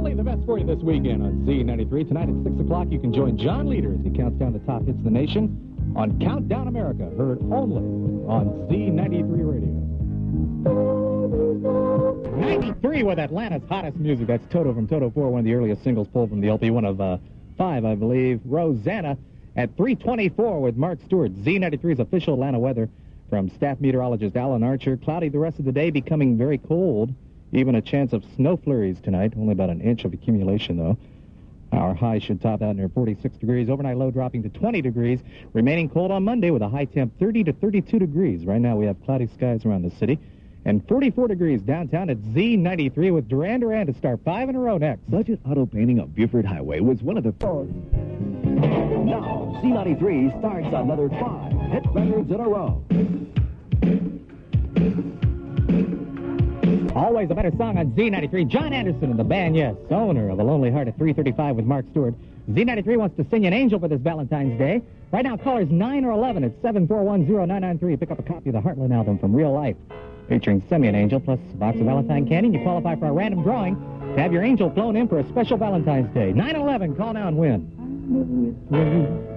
Playing the best for you this weekend on Z93. Tonight at 6 o'clock, you can join John Leader as he counts down the top hits of the nation on Countdown America, heard only on Z93 Radio. 93 with Atlanta's hottest music. That's Toto from Toto 4, one of the earliest singles pulled from the LP, one of uh, five, I believe. Rosanna at 324 with Mark Stewart. Z93's official Atlanta weather from staff meteorologist Alan Archer. Cloudy the rest of the day, becoming very cold. Even a chance of snow flurries tonight. Only about an inch of accumulation, though. Our high should top out near 46 degrees. Overnight low dropping to 20 degrees. Remaining cold on Monday with a high temp 30 to 32 degrees. Right now we have cloudy skies around the city. And 44 degrees downtown at Z93 with Duran Duran to start five in a row next. Budget auto painting of Buford Highway was one of the... first. Now, Z93 starts another five hit records in a row. Always a better song on Z93. Jon Anderson and the band, yes, owner of A Lonely Heart at 335 with Mark Stewart. Z93 wants to sing an angel for this Valentine's Day. Right now, callers 9 or 11 at 7410993. Pick up a copy of the Heartland album from Real Life, featuring Send Me an Angel plus a box of Valentine candy. And you qualify for a random drawing to have your angel flown in for a special Valentine's Day. 911, call now and win.